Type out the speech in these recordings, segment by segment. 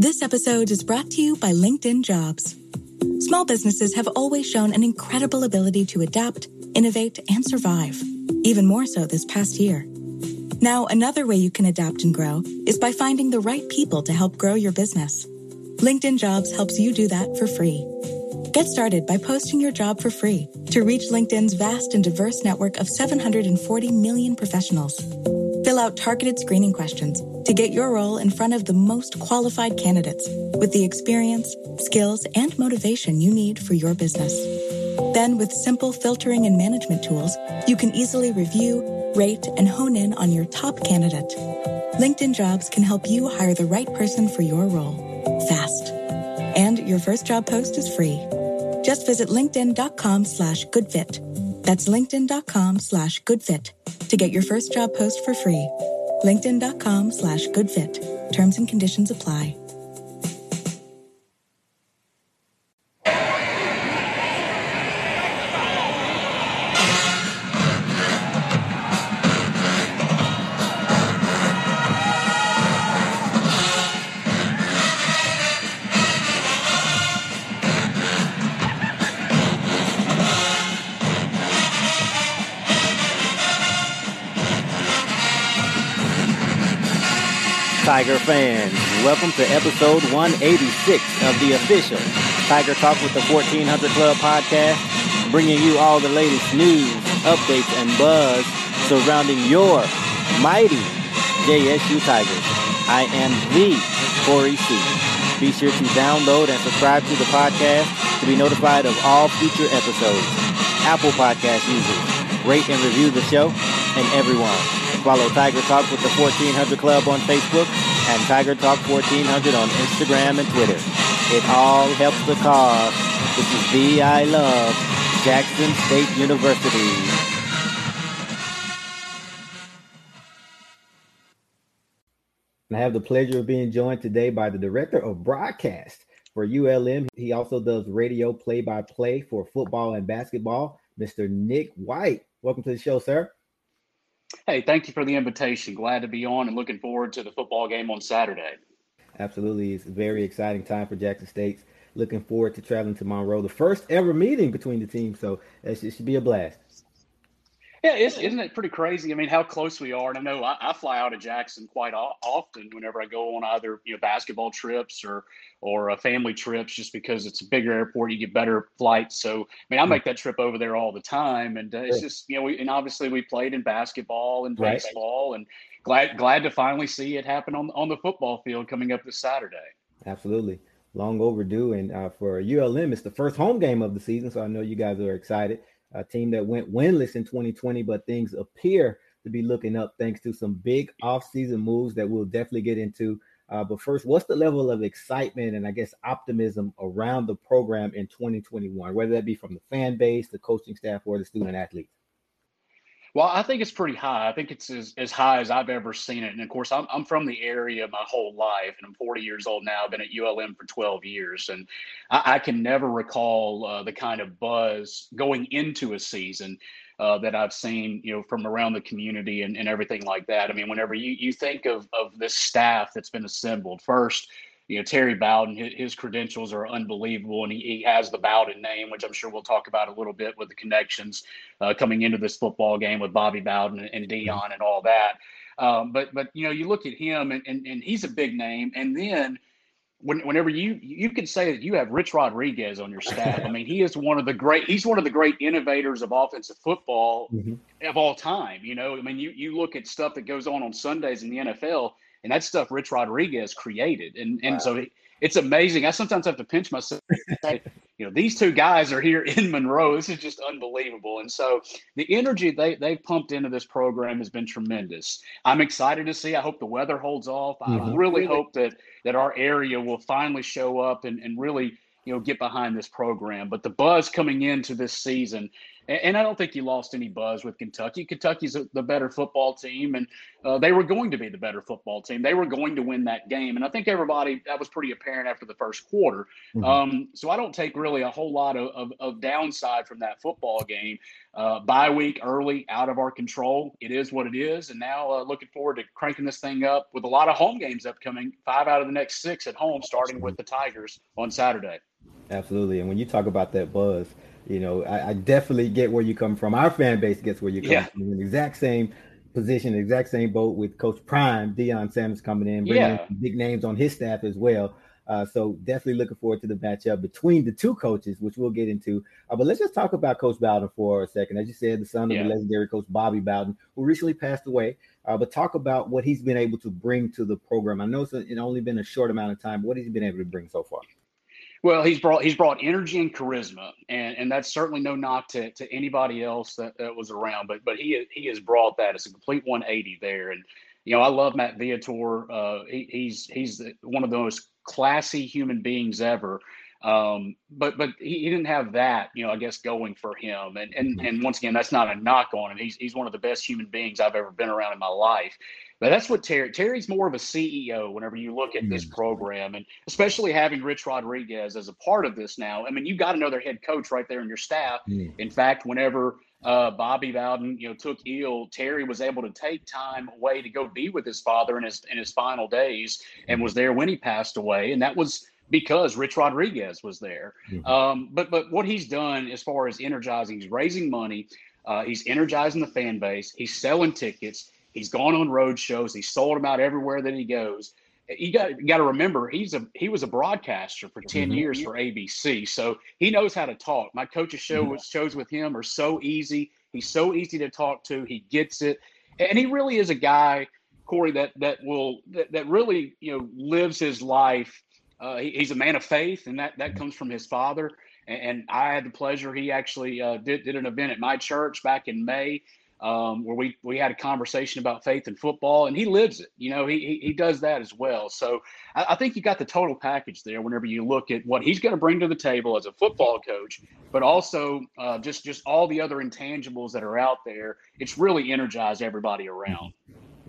This episode is brought to you by LinkedIn Jobs. Small businesses have always shown an incredible ability to adapt, innovate, and survive, even more so this past year. Now, another way you can adapt and grow is by finding the right people to help grow your business. LinkedIn Jobs helps you do that for free. Get started by posting your job for free to reach LinkedIn's vast and diverse network of 740 million professionals. Fill out targeted screening questions to get your role in front of the most qualified candidates with the experience, skills, and motivation you need for your business. Then, with simple filtering and management tools, you can easily review, rate, and hone in on your top candidate. LinkedIn Jobs can help you hire the right person for your role fast. And your first job post is free. Just visit linkedin.com slash goodfit. That's linkedin.com slash goodfit to get your first job post for free. LinkedIn.com slash goodfit. Terms and conditions apply. Tiger fans, welcome to episode 186 of the official Tiger Talk with the 1400 Club podcast, bringing you all the latest news, updates, and buzz surrounding your mighty JSU Tigers. I am the Corey C. Be sure to download and subscribe to the podcast to be notified of all future episodes. Apple Podcast users, rate and review the show, and everyone. Follow Tiger Talk with the 1400 Club on Facebook and Tiger Talk 1400 on Instagram and Twitter. It all helps the cause. This is the I Love Jackson State University. I have the pleasure of being joined today by the director of broadcast for ULM. He also does radio play by play for football and basketball, Mr. Nick White. Welcome to the show, sir. Hey, thank you for the invitation. Glad to be on and looking forward to the football game on Saturday. Absolutely. It's a very exciting time for Jackson State. Looking forward to traveling to Monroe, the first ever meeting between the teams. So it should be a blast. Yeah, isn't it pretty crazy? I mean, how close we are. And I know I, I fly out of Jackson quite often whenever I go on either you know basketball trips or or uh, family trips, just because it's a bigger airport, you get better flights. So I mean, I make that trip over there all the time, and uh, it's just you know, we, and obviously we played in basketball and baseball, and glad glad to finally see it happen on on the football field coming up this Saturday. Absolutely, long overdue, and uh, for ULM, it's the first home game of the season, so I know you guys are excited a team that went winless in 2020, but things appear to be looking up thanks to some big offseason moves that we'll definitely get into. Uh, but first, what's the level of excitement and I guess optimism around the program in 2021, whether that be from the fan base, the coaching staff, or the student athletes? Well, I think it's pretty high. I think it's as, as high as I've ever seen it. And of course, I'm, I'm from the area my whole life, and I'm 40 years old now. I've been at ULM for 12 years, and I, I can never recall uh, the kind of buzz going into a season uh, that I've seen, you know, from around the community and, and everything like that. I mean, whenever you, you think of, of this staff that's been assembled, first, you know, Terry Bowden, his, credentials are unbelievable, and he, he, has the Bowden name, which I'm sure we'll talk about a little bit with the connections uh, coming into this football game with Bobby Bowden and, and Deion and all that. Um, but but you know, you look at him, and, and, and he's a big name, and then when, whenever you you can say that you have Rich Rodriguez on your staff, I mean, he is one of the great. He's one of the great innovators of offensive football mm-hmm. of all time. You know, I mean, you you look at stuff that goes on on Sundays in the NFL and that stuff Rich Rodriguez created, and and wow. so it, it's amazing. I sometimes have to pinch myself. you know, these two guys are here in Monroe. This is just unbelievable. And so the energy they, they've pumped into this program has been tremendous. I'm excited to see. I hope the weather holds off. Mm-hmm. I really hope that that our area will finally show up and, and really, you know, get behind this program. But the buzz coming into this season and I don't think you lost any buzz with Kentucky. Kentucky's the better football team, and uh, they were going to be the better football team. They were going to win that game, and I think everybody that was pretty apparent after the first quarter. Mm-hmm. Um, so I don't take really a whole lot of, of, of downside from that football game. Uh, bye week early, out of our control. It is what it is, and now uh, looking forward to cranking this thing up with a lot of home games upcoming. Five out of the next six at home, starting with the Tigers on Saturday. Absolutely, and when you talk about that buzz you know, I, I, definitely get where you come from. Our fan base gets where you come yeah. from. In the exact same position, exact same boat with Coach Prime, Deion Sanders coming in, bringing yeah. in big names on his staff as well. Uh, so definitely looking forward to the matchup between the two coaches, which we'll get into. Uh, but let's just talk about Coach Bowden for a second. As you said, the son yeah. of the legendary Coach Bobby Bowden, who recently passed away. Uh, but talk about what he's been able to bring to the program. I know it's, it's only been a short amount of time. What has he been able to bring so far? Well, he's brought he's brought energy and charisma, and and that's certainly no knock to, to anybody else that, that was around. But but he he has brought that. It's a complete 180 there, and you know I love Matt Viator. Uh, he, he's he's one of the most classy human beings ever. Um, but but he, he, didn't have that, you know, I guess going for him. And and mm-hmm. and once again, that's not a knock on him. He's he's one of the best human beings I've ever been around in my life. But that's what Terry Terry's more of a CEO whenever you look at this mm. program, and especially having Rich Rodriguez as a part of this now. I mean, you've got another head coach right there in your staff. Mm. In fact, whenever uh, Bobby Bowden, you know, took ill, Terry was able to take time away to go be with his father in his in his final days, and was there when he passed away, and that was because Rich Rodriguez was there. Mm-hmm. Um, but but what he's done as far as energizing, he's raising money, uh, he's energizing the fan base, he's selling tickets. He's gone on road shows. He's sold them out everywhere that he goes. You got you got to remember he's a he was a broadcaster for 10 mm-hmm. years for ABC, so he knows how to talk. My coach's show mm-hmm. shows with him are so easy. He's so easy to talk to. He gets it, and he really is a guy, Corey, that that will that, that really you know lives his life. Uh, he, he's a man of faith, and that that comes from his father. And, and I had the pleasure. He actually uh, did did an event at my church back in May um, where we we had a conversation about faith and football, and he lives it. You know, he he, does that as well. So I, I, think you got the total package there. Whenever you look at what he's going to bring to the table as a football coach, but also uh, just just all the other intangibles that are out there, it's really energized everybody around.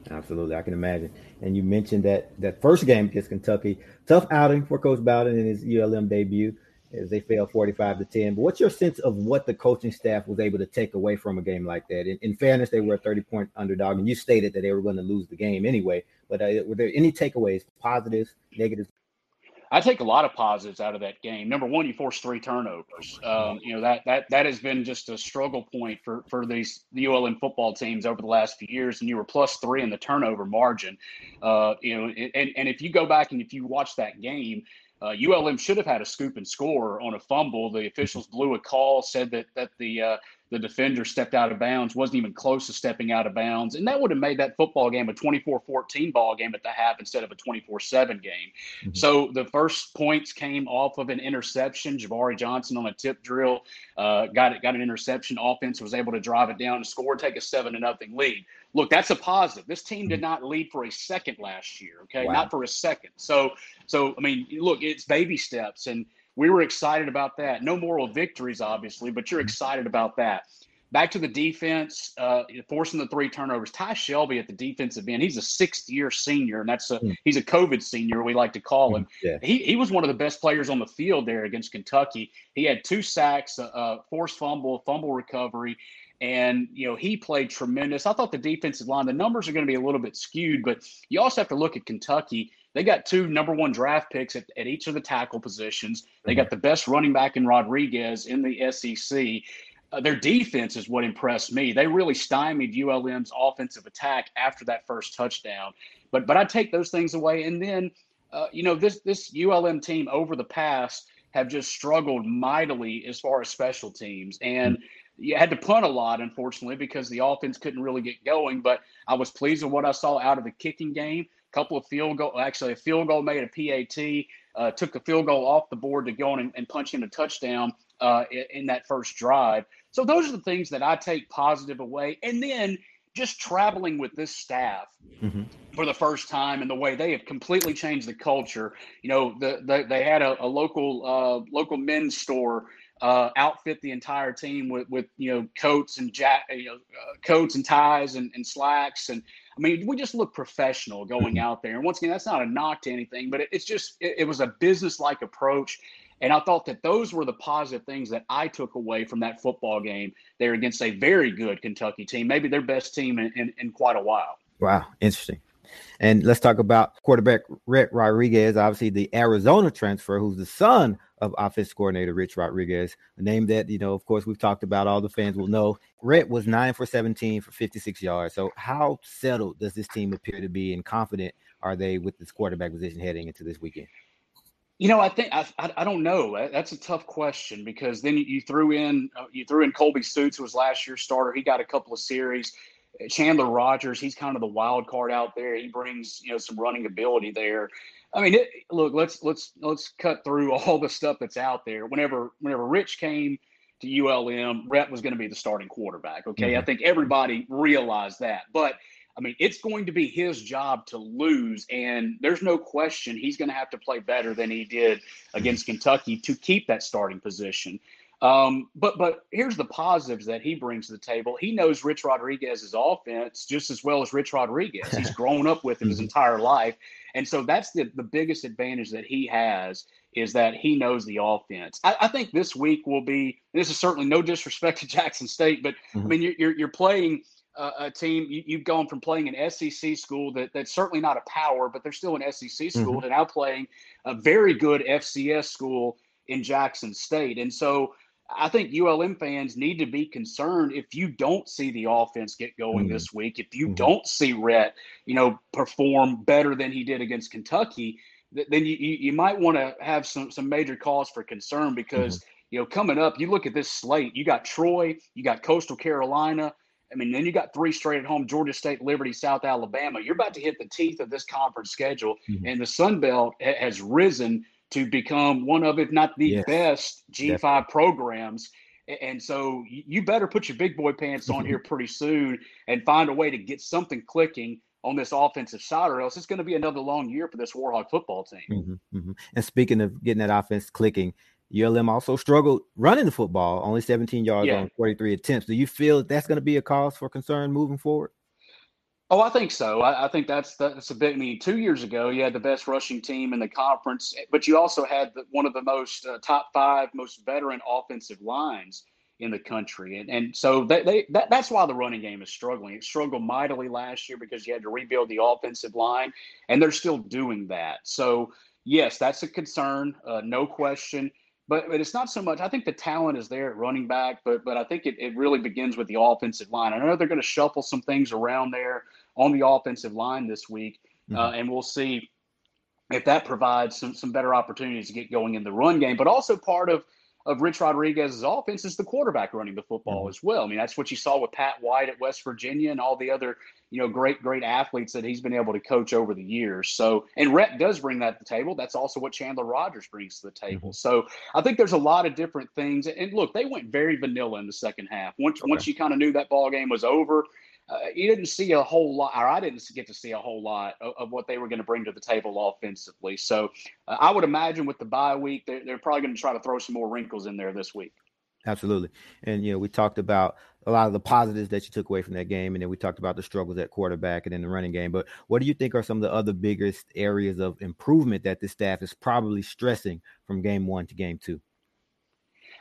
Absolutely, I can imagine. And you mentioned that that first game against Kentucky, tough outing for Coach Bowden in his ULM debut as they fell 45 to 10. But what's your sense of what the coaching staff was able to take away from a game like that? In, in fairness, they were a 30 point underdog, and you stated that they were going to lose the game anyway. But uh, were there any takeaways, positives, negatives? I take a lot of positives out of that game. Number one, you forced three turnovers. Um, you know that that that has been just a struggle point for for these the ULM football teams over the last few years, and you were plus three in the turnover margin. Uh, you know, and and if you go back and if you watch that game, uh, ULM should have had a scoop and score on a fumble. The officials blew a call, said that that the uh, the defender stepped out of bounds, wasn't even close to stepping out of bounds, and that would have made that football game a 24-14 ball game at the half instead of a 24-7 game. Mm-hmm. So the first points came off of an interception. Javari Johnson on a tip drill uh, got it, got an interception. Offense was able to drive it down and score, take a seven to nothing lead look, that's a positive. This team did mm-hmm. not lead for a second last year. Okay, wow. not for a second. So, so I mean, look, it's baby steps, and we were excited about that. No moral victories, obviously, but you're mm-hmm. excited about that. Back to the defense, uh, forcing the three turnovers. Ty Shelby at the defensive end. He's a sixth year senior, and that's a mm. he's a COVID senior. We like to call him. Yeah. He he was one of the best players on the field there against Kentucky. He had two sacks, a, a forced fumble, fumble recovery, and, you know, he played tremendous. I thought the defensive line, the numbers are going to be a little bit skewed, but you also have to look at Kentucky. They got two number one draft picks at, at each of the tackle positions. They got mm-hmm. the best running back in Rodriguez in the SEC. Uh, their defense is what impressed me. They really stymied ULM's offensive attack after that first touchdown. But but I take those things away, and then uh, you know this this ULM team over the past have just struggled mightily as far as special teams. And mm-hmm you had to punt a lot, unfortunately, because the offense couldn't really get going. But I was pleased with what I saw out of the kicking game. a couple of field goal, actually a field goal made a PAT, uh, took the field goal off the board to go on and, and punch in a touchdown uh, in, in, that first drive. So those are the things that I take positive away. And then just traveling with this staff mm-hmm. for the first time and the way they have completely changed the culture. You know, the, the they had a, a local uh, local men's store uh, outfit the entire team with with you know coats and jack you know uh, coats and ties and, and slacks and I mean we just look professional going mm-hmm. out there and once again that's not a knock to anything but it, it's just it, it was a business like approach and I thought that those were the positive things that I took away from that football game there against a very good Kentucky team, maybe their best team in, in, in quite a while. Wow, interesting. And let's talk about quarterback Rhett Rodriguez, obviously the Arizona transfer, who's the son of offense coordinator Rich Rodriguez, a name that, you know, of course, we've talked about, all the fans will know. Rhett was nine for 17 for 56 yards. So, how settled does this team appear to be and confident are they with this quarterback position heading into this weekend? You know, I think I, I, don't know. That's a tough question because then you threw in uh, you threw in Colby Suits, who was last year's starter. He got a couple of series. Chandler Rogers, he's kind of the wild card out there. He brings you know some running ability there. I mean, it, look, let's let's let's cut through all the stuff that's out there. Whenever whenever Rich came to ULM, Rhett was going to be the starting quarterback. Okay, mm-hmm. I think everybody realized that, but I mean, it's going to be his job to lose, and there's no question he's going to have to play better than he did against Kentucky to keep that starting position. Um, but but here's the positives that he brings to the table. He knows Rich Rodriguez's offense just as well as Rich Rodriguez. He's grown up with him his mm-hmm. entire life, and so that's the the biggest advantage that he has is that he knows the offense. I, I think this week will be. This is certainly no disrespect to Jackson State, but mm-hmm. I mean you're, you're, you're playing a team. You, have gone from playing an SEC school that, that's certainly not a power, but they're still an SEC school, mm-hmm. to now playing a very good FCS school in Jackson State. And so I think ULM fans need to be concerned if you don't see the offense get going mm-hmm. this week, if you mm-hmm. don't see Rhett, you know, perform better than he did against Kentucky, then you, you might want to have some, some major cause for concern because, mm-hmm. you know, coming up, you look at this slate, you got Troy, you got Coastal Carolina, I mean, then you got three straight at home: Georgia State, Liberty, South Alabama. You're about to hit the teeth of this conference schedule, mm-hmm. and the Sun Belt ha- has risen to become one of, if not the yes. best, G5 Definitely. programs. And so you better put your big boy pants on here pretty soon and find a way to get something clicking on this offensive side, or else it's going to be another long year for this Warhawk football team. Mm-hmm, mm-hmm. And speaking of getting that offense clicking, ULM also struggled running the football, only 17 yards yeah. on 43 attempts. Do you feel that that's going to be a cause for concern moving forward? Oh, I think so. I, I, think that's that's a bit. I mean, two years ago, you had the best rushing team in the conference, but you also had the, one of the most uh, top five most veteran offensive lines in the country, and and so they, they that, that's why the running game is struggling. It struggled mightily last year because you had to rebuild the offensive line, and they're still doing that. So yes, that's a concern, uh, no question. But, but it's not so much. I think the talent is there at running back, but but I think it, it really begins with the offensive line. I know they're going to shuffle some things around there on the offensive line this week, mm-hmm. uh, and we'll see if that provides some some better opportunities to get going in the run game. But also part of of Rich Rodriguez's offense is the quarterback running the football mm-hmm. as well. I mean, that's what you saw with Pat White at West Virginia and all the other, you know, great, great athletes that he's been able to coach over the years. So, and Rhett does bring that to the table. That's also what Chandler Rogers brings to the table. Mm-hmm. So I think there's a lot of different things. And look, they went very vanilla in the second half. Once, okay. once you kind of knew that ball game was over, uh, you didn't see a whole lot, or I didn't get to see a whole lot of, of what they were going to bring to the table offensively. So uh, I would imagine with the bye week, they're, they're probably going to try to throw some more wrinkles in there this week. Absolutely. And, you know, we talked about a lot of the positives that you took away from that game. And then we talked about the struggles at quarterback and in the running game. But what do you think are some of the other biggest areas of improvement that the staff is probably stressing from game one to game two?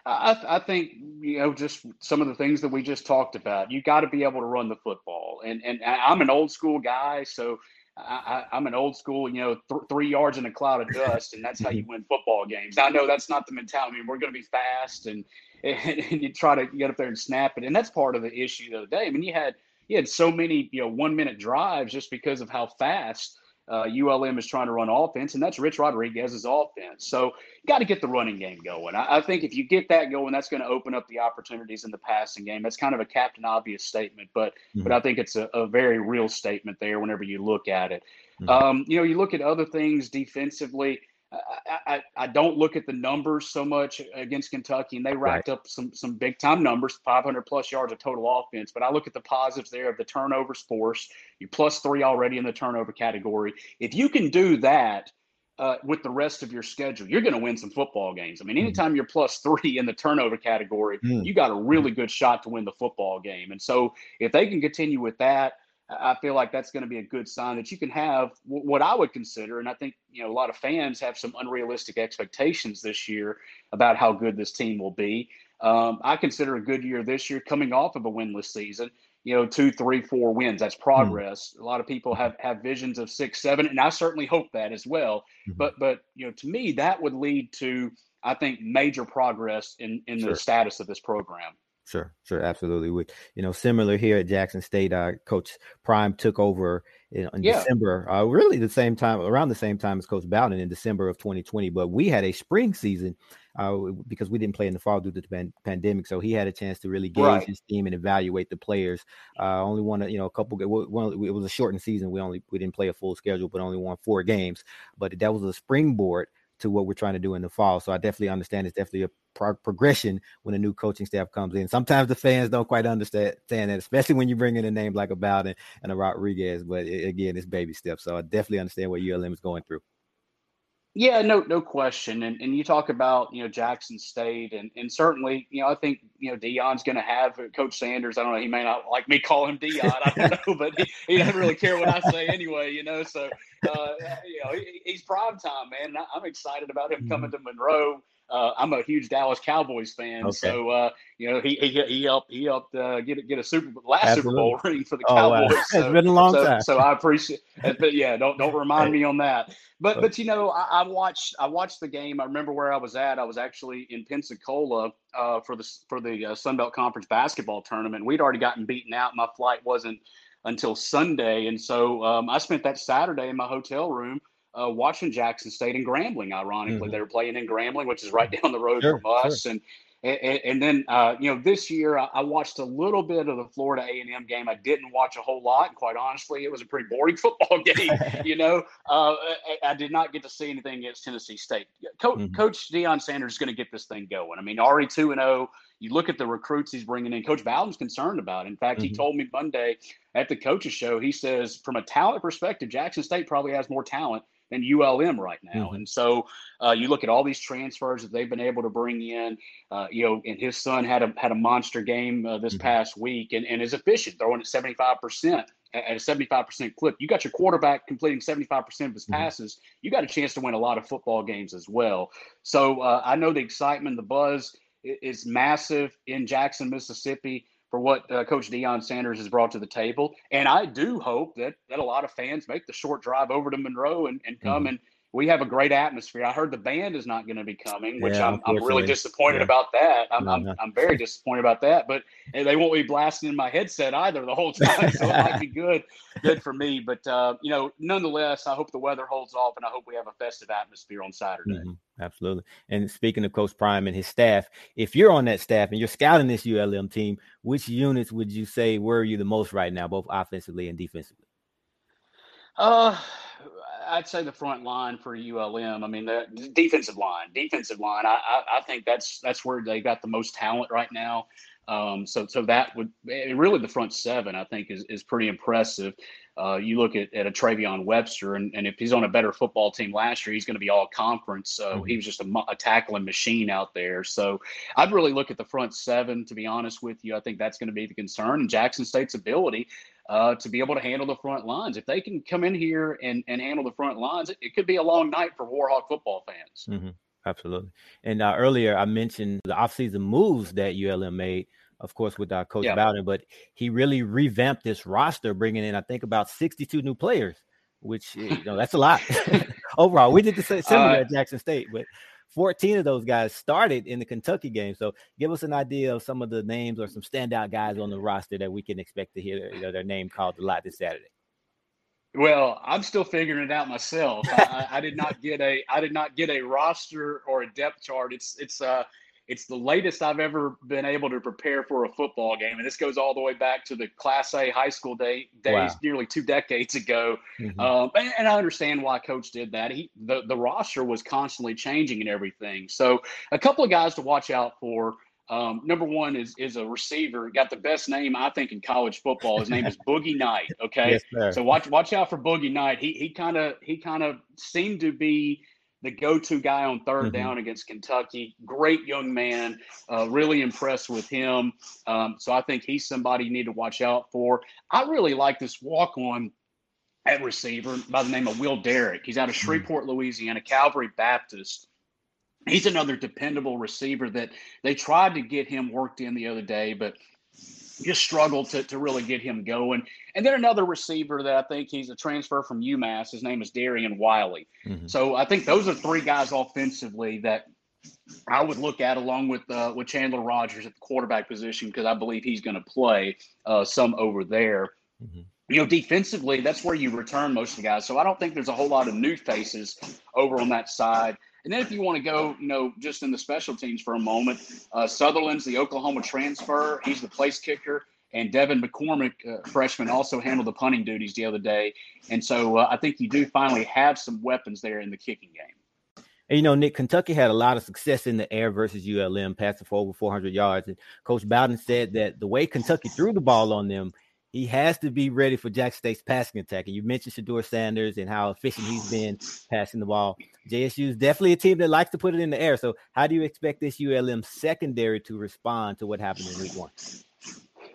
I, I, think you know just some of the things that we just talked about. You got to be able to run the football, and and I'm an old school guy, so I, am an old school, you know, th- three yards in a cloud of dust, and that's how you mm-hmm. win football games. I know that's not the mentality. I mean, we're going to be fast, and, and, and you try to get up there and snap it, and that's part of the issue the other day. I mean, you had you had so many you know one minute drives just because of how fast uh, ULM is trying to run offense, and that's Rich Rodriguez's offense. So you got to get the running game going. I, I, think if you get that going, that's going to open up the opportunities in the passing game. That's kind of a captain obvious statement, but mm-hmm. but I think it's a, a, very real statement there whenever you look at it. Mm-hmm. Um, you know, you look at other things defensively. I, I, I, don't look at the numbers so much against Kentucky, and they racked right. up some some big time numbers, 500 plus yards of total offense. But I look at the positives there of the turnovers force. You plus three already in the turnover category. If you can do that uh, with the rest of your schedule, you're going to win some football games. I mean, mm-hmm. anytime you're plus three in the turnover category, mm-hmm. you got a really good shot to win the football game. And so if they can continue with that I feel like that's going to be a good sign that you can have what I would consider, and I think you know a lot of fans have some unrealistic expectations this year about how good this team will be. Um, I consider a good year this year, coming off of a winless season. You know, two, three, four wins. That's hmm. progress. Mm-hmm. A lot of people have have visions of six, seven, and I certainly hope that as well. Mm-hmm. But but you know, to me, that would lead to I think major progress in in sure. the status of this program. Sure, sure, absolutely. With you know, similar here at Jackson State, uh, Coach Prime took over in, in yeah. December, uh, really the same time, around the same time as Coach Bowden in December of 2020. But we had a spring season uh, because we didn't play in the fall due to the pan- pandemic. So he had a chance to really gauge right. his team and evaluate the players. Uh, only won, a, you know, a couple. One, it was a shortened season. We only we didn't play a full schedule, but only won four games. But that was a springboard to what we're trying to do in the fall. So I definitely understand it's definitely a pro- progression when a new coaching staff comes in. Sometimes the fans don't quite understand that, especially when you bring in a name like a Bowden and a Rodriguez. But it, again, it's baby steps. So I definitely understand what ULM is going through. Yeah, no, no question. And and you talk about you know Jackson State, and and certainly you know I think you know Deion's going to have Coach Sanders. I don't know. He may not like me calling him Deion. I don't know, but he, he doesn't really care what I say anyway. You know, so uh, you know he, he's prime time man. I'm excited about him coming mm-hmm. to Monroe. Uh, I'm a huge Dallas Cowboys fan, okay. so uh, you know he he, he helped he helped uh, get get a Super last Absolutely. Super Bowl ring for the oh, Cowboys. Wow. So, it's been a long so, time, so I appreciate. But yeah, don't don't remind me on that. But but you know I, I, watched I watched the game. I remember where I was at. I was actually in Pensacola uh, for the for the uh, Sun Belt Conference basketball tournament. We'd already gotten beaten out. My flight wasn't until Sunday, and so um, I spent that Saturday in my hotel room uh, watching Jackson State and Grambling. Ironically, mm-hmm. they were playing in Grambling, which is right down the road sure, from us, sure. and and, and then, uh, you know, this year I, watched a little bit of the Florida A&M game. I didn't watch a whole lot. And quite honestly, it was a pretty boring football game. you know, uh, I, I, did not get to see anything against Tennessee State. Co- mm-hmm. Coach Deion Sanders is going to get this thing going. I mean, already 2 and 0. You look at the recruits he's bringing in. Coach Bowden's concerned about. It. In fact, mm-hmm. he told me Monday at the coaches show, he says, from a talent perspective, Jackson State probably has more talent than ULM right now. Mm-hmm. And so uh, you look at all these transfers that they've been able to bring in. Uh, you know, and his son had a had a monster game uh, this mm-hmm. past week and, and is efficient, throwing at seventy five percent at a 75% clip. You got your quarterback completing 75% of his mm-hmm. passes. You got a chance to win a lot of football games as well. So uh, I know the excitement, the buzz is massive in Jackson, Mississippi for what uh, Coach Deion Sanders has brought to the table. And I do hope that that a lot of fans make the short drive over to Monroe and, and come mm-hmm. and we have a great atmosphere. I heard the band is not going to be coming, which yeah, I'm, I'm really disappointed yeah. about that. I'm, no, no. I'm, I'm, very disappointed about that, but they won't be blasting in my headset either the whole time. So it might be good, good for me. But, uh, you know, nonetheless, I hope the weather holds off and I hope we have a festive atmosphere on Saturday. Mm-hmm. Absolutely. And speaking of Coach Prime and his staff, if you're on that staff and you're scouting this ULM team, which units would you say worry you the most right now, both offensively and defensively? Uh, I'd say the front line for ULM. I mean, the defensive line, defensive line. I, I, I think that's that's where they got the most talent right now. Um, so so that would really the front seven I think is is pretty impressive. Uh, you look at, at a Travion Webster, and, and if he's on a better football team last year, he's going to be all conference. So mm-hmm. he was just a, a, tackling machine out there. So I'd really look at the front seven, to be honest with you. I think that's going to be the concern. And Jackson State's ability uh, to be able to handle the front lines. If they can come in here and, and handle the front lines, it, it could be a long night for Warhawk football fans. Mm-hmm. Absolutely. And uh, earlier I mentioned the offseason moves that ULM made, of course, with our Coach yeah. Bowden, but he really revamped this roster, bringing in, I think, about 62 new players, which, you know, that's a lot. Overall, we did the same similar uh, at Jackson State, but 14 of those guys started in the Kentucky game. So give us an idea of some of the names or some standout guys on the roster that we can expect to hear you know, their name called a lot this Saturday. Well, I'm still figuring it out myself. I, I, did not get a I did not get a roster or a depth chart. It's it's uh it's the latest I've ever been able to prepare for a football game, and this goes all the way back to the Class A high school day, days, wow. nearly two decades ago. Mm-hmm. Um, and, and, I understand why Coach did that. He the the roster was constantly changing and everything. So a couple of guys to watch out for. Um, number one is is a receiver. Got the best name I think in college football. His name is Boogie Knight. Okay, yes, so watch watch out for Boogie Knight. He he kind of he kind of seemed to be the go-to guy on 3rd mm-hmm. down against Kentucky. Great young man. Uh, really impressed with him. Um, so I think he's somebody you need to watch out for. I really like this walk-on at receiver by the name of Will Derrick. He's out of mm-hmm. Shreveport, Louisiana, Calvary Baptist. He's another dependable receiver that they tried to get him worked in the other day, but just struggled to, to really get him going. And then another receiver that I think he's a transfer from UMass. His name is Darian Wiley. Mm-hmm. So I think those are three guys offensively that I would look at along with uh, with Chandler Rogers at the quarterback position because I believe he's going to play uh, some over there. Mm-hmm. You know, defensively, that's where you return most of the guys. So I don't think there's a whole lot of new faces over on that side. And then if you want to go, you know, just in the special teams for a moment, uh, Sutherland's the Oklahoma transfer. He's the place kicker. And Devin McCormick, uh, freshman, also handled the punting duties the other day. And so uh, I think you do finally have some weapons there in the kicking game. And, you know, Nick, Kentucky had a lot of success in the air versus ULM, passing for over 400 yards. And Coach Bowden said that the way Kentucky threw the ball on them – he has to be ready for Jack State's passing attack. And you mentioned Shedeur Sanders and how efficient he's been passing the ball. JSU is definitely a team that likes to put it in the air. So, how do you expect this ULM secondary to respond to what happened in week one?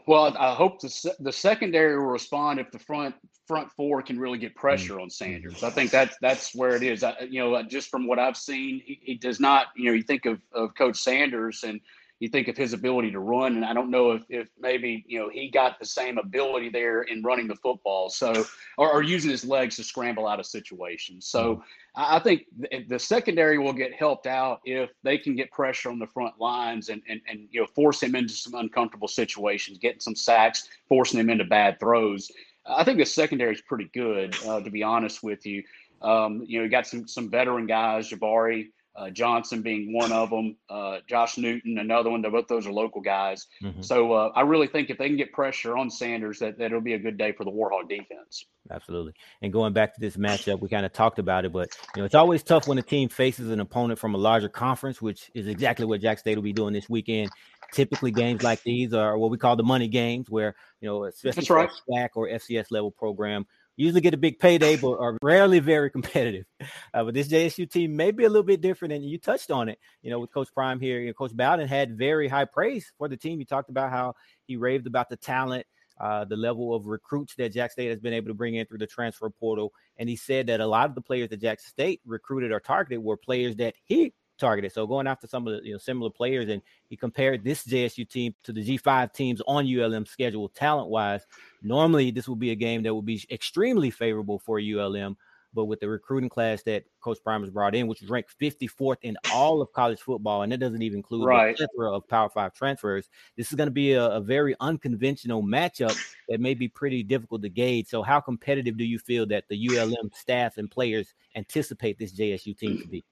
Well, I hope the the secondary will respond if the front front four can really get pressure on Sanders. I think that's that's where it is. I, you know, just from what I've seen, he, he does not. You know, you think of of Coach Sanders and you think of his ability to run, and I don't know if, if maybe you know he got the same ability there in running the football, so or, or using his legs to scramble out of situations. So mm-hmm. I think the, the secondary will get helped out if they can get pressure on the front lines and and, and you know force him into some uncomfortable situations, getting some sacks, forcing him into bad throws. I think the secondary is pretty good, uh, to be honest with you. Um, you know, you got some some veteran guys, Jabari uh, Johnson being one of them, uh, Josh Newton, another one. Both those are local guys. Mm-hmm. So uh, I really think if they can get pressure on Sanders, that, that it'll be a good day for the Warhawk defense. Absolutely. And going back to this matchup, we kind of talked about it, but you know it's always tough when a team faces an opponent from a larger conference, which is exactly what Jack State will be doing this weekend. Typically, games like these are what we call the money games, where you know, especially That's right. SWAC or FCS level program, usually get a big payday, but are rarely very competitive. Uh, but this JSU team may be a little bit different, and you touched on it. You know, with Coach Prime here, you know, Coach Bowden had very high praise for the team. He talked about how he raved about the talent, uh, the level of recruits that Jack State has been able to bring in through the transfer portal, and he said that a lot of the players that Jack State recruited or targeted were players that he targeted. So going after some of the you know similar players, and he compared this JSU team to the G5 teams on ULM schedule talent wise. Normally, this would be a game that would be extremely favorable for ULM, but with the recruiting class that Coach Prime has brought in, which was ranked 54th in all of college football, and that doesn't even include right. the plethora of Power Five transfers, this is going to be a, a very unconventional matchup that may be pretty difficult to gauge. So, how competitive do you feel that the ULM staff and players anticipate this JSU team to be?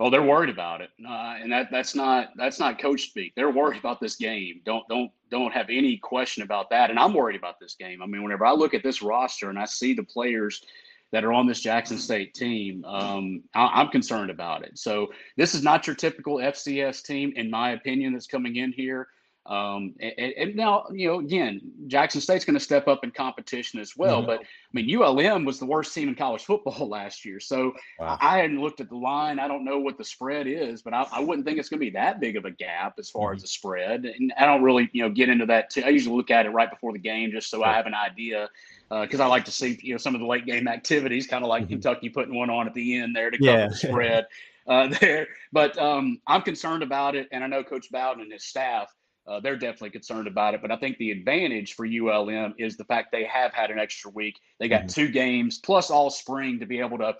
Oh, they're worried about it, uh, and that that's not that's not coach speak. They're worried about this game. Don't don't don't have any question about that. And I'm worried about this game. I mean, whenever I look at this roster and I see the players that are on this Jackson State team, um, I, am concerned about it. So this is not your typical FCS team, in my opinion, that's coming in here. Um, and, and, now, you know, again, Jackson State's going to step up in competition as well. Mm-hmm. But I mean, ULM was the worst team in college football last year. So wow. I hadn't looked at the line. I don't know what the spread is, but I, I wouldn't think it's going to be that big of a gap as far mm-hmm. as the spread. And I don't really, you know, get into that. Too. I usually look at it right before the game just so sure. I have an idea because uh, I like to see, you know, some of the late game activities, kind of like mm-hmm. Kentucky putting one on at the end there to cover yeah. the spread uh, there. But um, I'm concerned about it. And I know Coach Bowden and his staff – uh, they're definitely concerned about it. But I think the advantage for ULM is the fact they have had an extra week. They got mm-hmm. two games plus all spring to be able to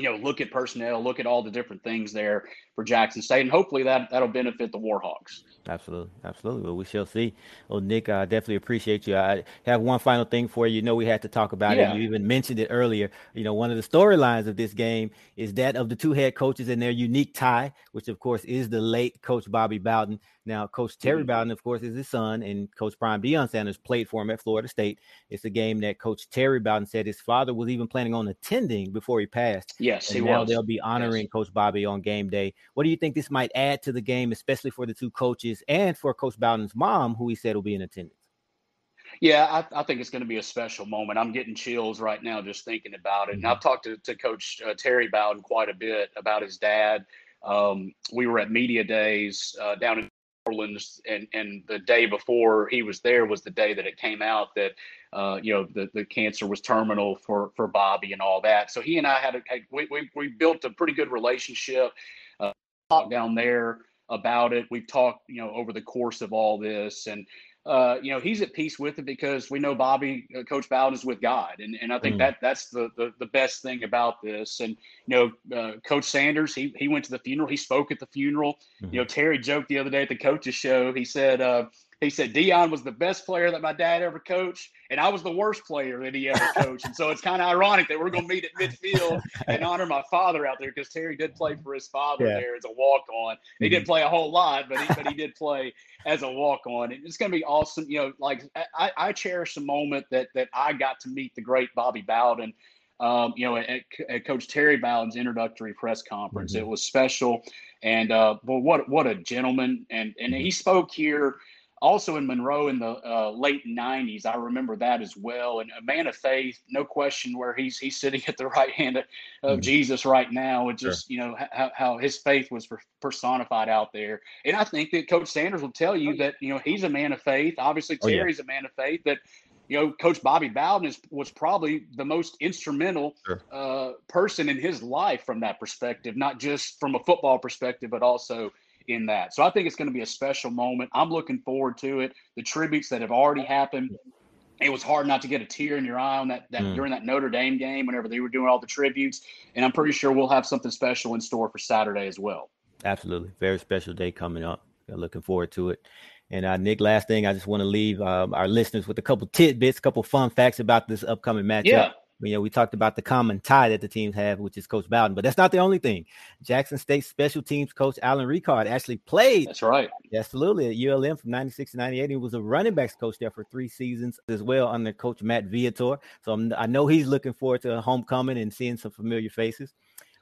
you know, look at personnel, look at all the different things there for Jackson State, and hopefully that that'll benefit the Warhawks. Absolutely, absolutely. Well, we shall see. Well, Nick, I definitely appreciate you. I have one final thing for you. You know, we had to talk about yeah. it. You even mentioned it earlier. You know, one of the storylines of this game is that of the two head coaches and their unique tie, which of course is the late Coach Bobby Bowden. Now, Coach Terry mm-hmm. Bowden, of course, is his son, and Coach Prime Deion Sanders played for him at Florida State. It's a game that Coach Terry Bowden said his father was even planning on attending before he passed. Yes, and he now was. They'll be honoring yes. Coach Bobby on game day. What do you think this might add to the game, especially for the two coaches and for Coach Bowden's mom, who he said will be in attendance? Yeah, I, I, think it's going to be a special moment. I'm getting chills right now just thinking about it. And mm-hmm. I've talked to, to Coach uh, Terry Bowden quite a bit about his dad. Um, we were at media days uh, down in Orleans, and and the day before he was there was the day that it came out that uh, you know the, the cancer was terminal for for Bobby and all that. So he and I had a we we, we built a pretty good relationship. Uh, talked down there about it. We've talked you know over the course of all this, and uh, you know, he's at peace with it because we know Bobby, uh, Coach Bowden is with God, and and I think mm. that that's the, the the best thing about this. And you know, uh, Coach Sanders, he he went to the funeral, he spoke at the funeral. Mm-hmm. You know, Terry joked the other day at the coaches show. He said, uh, he said Deion was the best player that my dad ever coached, and I was the worst player that he ever coached. and so it's kind of ironic that we're going to meet at midfield and honor my father out there because Terry did play for his father yeah. there as a walk on. He mm-hmm. didn't play a whole lot, but he, but he did play as a walk on. And it's going to be awesome. You know, like I, I cherish the moment that that I got to meet the great Bobby Bowden. Um, you know, at, at, Coach Terry Bowden's introductory press conference, mm-hmm. it was special, and uh, well, what what a gentleman! And and he spoke here also in Monroe in the uh, late 90s. I remember that as well. And a man of faith, no question where he's he's sitting at the right hand of, mm-hmm. Jesus right now. It's just, sure. you know, how, how his faith was personified out there. And I think that Coach Sanders will tell you that, you know, he's a man of faith. Obviously, Terry's oh, yeah. a man of faith, that you know, Coach Bobby Bowden is, was probably the most instrumental sure. uh, person in his life from that perspective, not just from a football perspective, but also in that. So I think it's going to be a special moment. I'm looking forward to it. The tributes that have already happened. It was hard not to get a tear in your eye on that, that mm. during that Notre Dame game whenever they were doing all the tributes. And I'm pretty sure we'll have something special in store for Saturday as well. Absolutely. Very special day coming up. Looking forward to it. And uh, Nick, last thing, I just want to leave um, our listeners with a couple tidbits, a couple fun facts about this upcoming matchup. Yeah you know, we talked about the common tie that the teams have, which is Coach Bowden, but that's not the only thing. Jackson State special teams coach Alan Ricard actually played. That's right. Absolutely. At ULM from 96 to 98. He was a running backs coach there for three seasons as well under Coach Matt Viator. So I'm, i know he's looking forward to homecoming and seeing some familiar faces.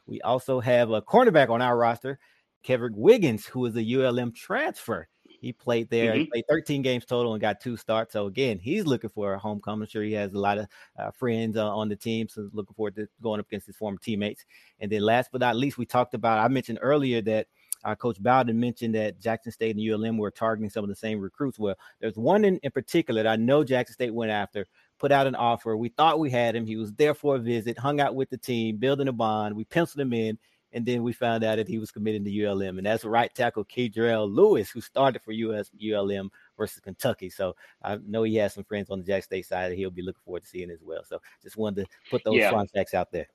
We also have a cornerback on our roster, Kevin Wiggins, who is a ULM transfer. He played there. Mm-hmm. He played 13 games total and got two starts. So again, he's looking for a homecoming. I'm sure he has a lot of uh, friends uh, on the team, so looking forward to going up against his former teammates. And then last but not least, we talked about. I mentioned earlier that uh, Coach Bowden mentioned that Jackson State and ULM were targeting some of the same recruits. Well, there's one in, in particular that I know Jackson State went after, put out an offer. We thought we had him. He was there for a visit, hung out with the team, building a bond. We penciled him in. And then we found out that he was committed to ULM, and that's right tackle Kedrell Lewis, who started for US ULM versus Kentucky. So I know he has some friends on the Jack State side that he'll be looking forward to seeing as well. So just wanted to put those yeah. fun facts out there.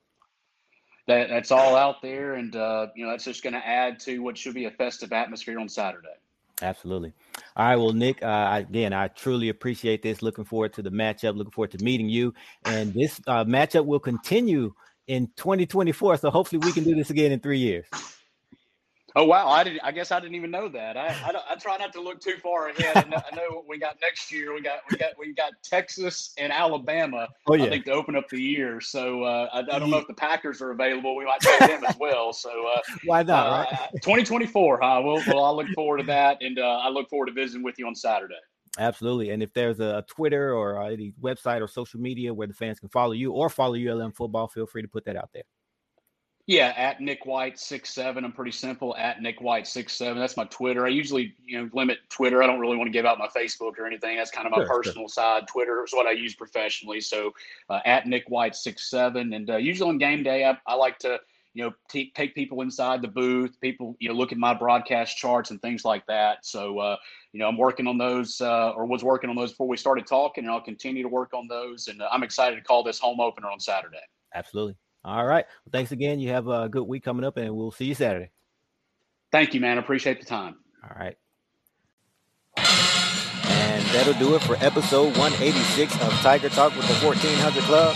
That that's all out there, and uh, you know that's just going to add to what should be a festive atmosphere on Saturday. Absolutely. All right. Well, Nick, uh, again, I truly appreciate this. Looking forward to the matchup. Looking forward to meeting you. And this uh, matchup will continue in 2024. So hopefully we can do this again in three years. Oh wow! I didn't. I guess I didn't even know that. I I, I try not to look too far ahead. I know, I know, what we got next year. We got we got we got Texas and Alabama. Oh, yeah. I think to open up the year. So uh, I, I, don't know if the Packers are available. We might take them as well. So uh, why not? Uh, right? 2024, huh? Well, well, I look forward to that, and uh, I look forward to visiting with you on Saturday. Absolutely. And if there's a Twitter or any website or social media where the fans can follow you or follow ULM football, feel free to put that out there. Yeah, at Nick White six seven. I'm pretty simple. At Nick White six seven. That's my Twitter. I usually you know limit Twitter. I don't really want to give out my Facebook or anything. That's kind of my sure, personal sure. side. Twitter is what I use professionally. So uh, at Nick White six seven. And uh, usually on game day, I, I like to you know, t- take people inside the booth, people, you know, look at my broadcast charts and things like that. So, uh, you know, I'm working on those uh, or was working on those before we started talking, and I'll continue to work on those. And uh, I'm excited to call this home opener on Saturday. Absolutely. All right. Well, thanks again. You have a good week coming up, and we'll see you Saturday. Thank you, man. Appreciate the time. All right. And that'll do it for episode 186 of Tiger Talk with the 1400 Club.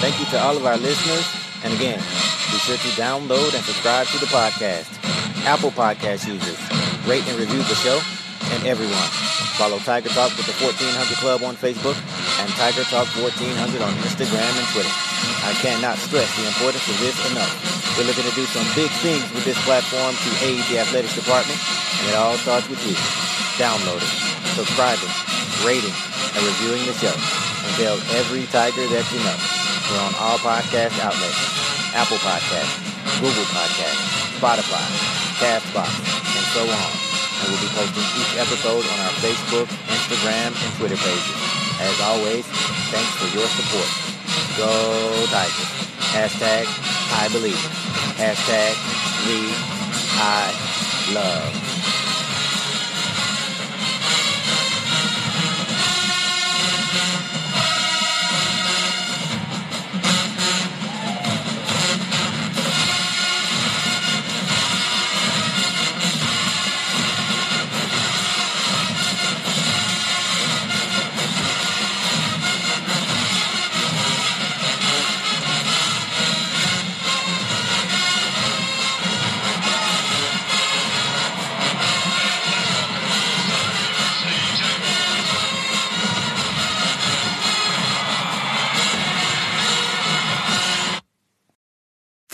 Thank you to all of our listeners. And again, be sure to download and subscribe to the podcast. Apple Podcast users, rate and review the show. And everyone, follow Tiger Talk with the 1400 Club on Facebook and Tiger Talk 1400 on Instagram and Twitter. I cannot stress the importance of this enough. We're looking to do some big things with this platform to aid the athletics department, and it all starts with you. Downloading, subscribing, rating, and reviewing the show. And tell every Tiger that you know. We're on all podcast outlets. Apple Podcasts, Google Podcasts, Spotify, CastBox, and so on. And we'll be posting each episode on our Facebook, Instagram, and Twitter pages. As always, thanks for your support. Go Tigers. Hashtag I believe. Hashtag we I love.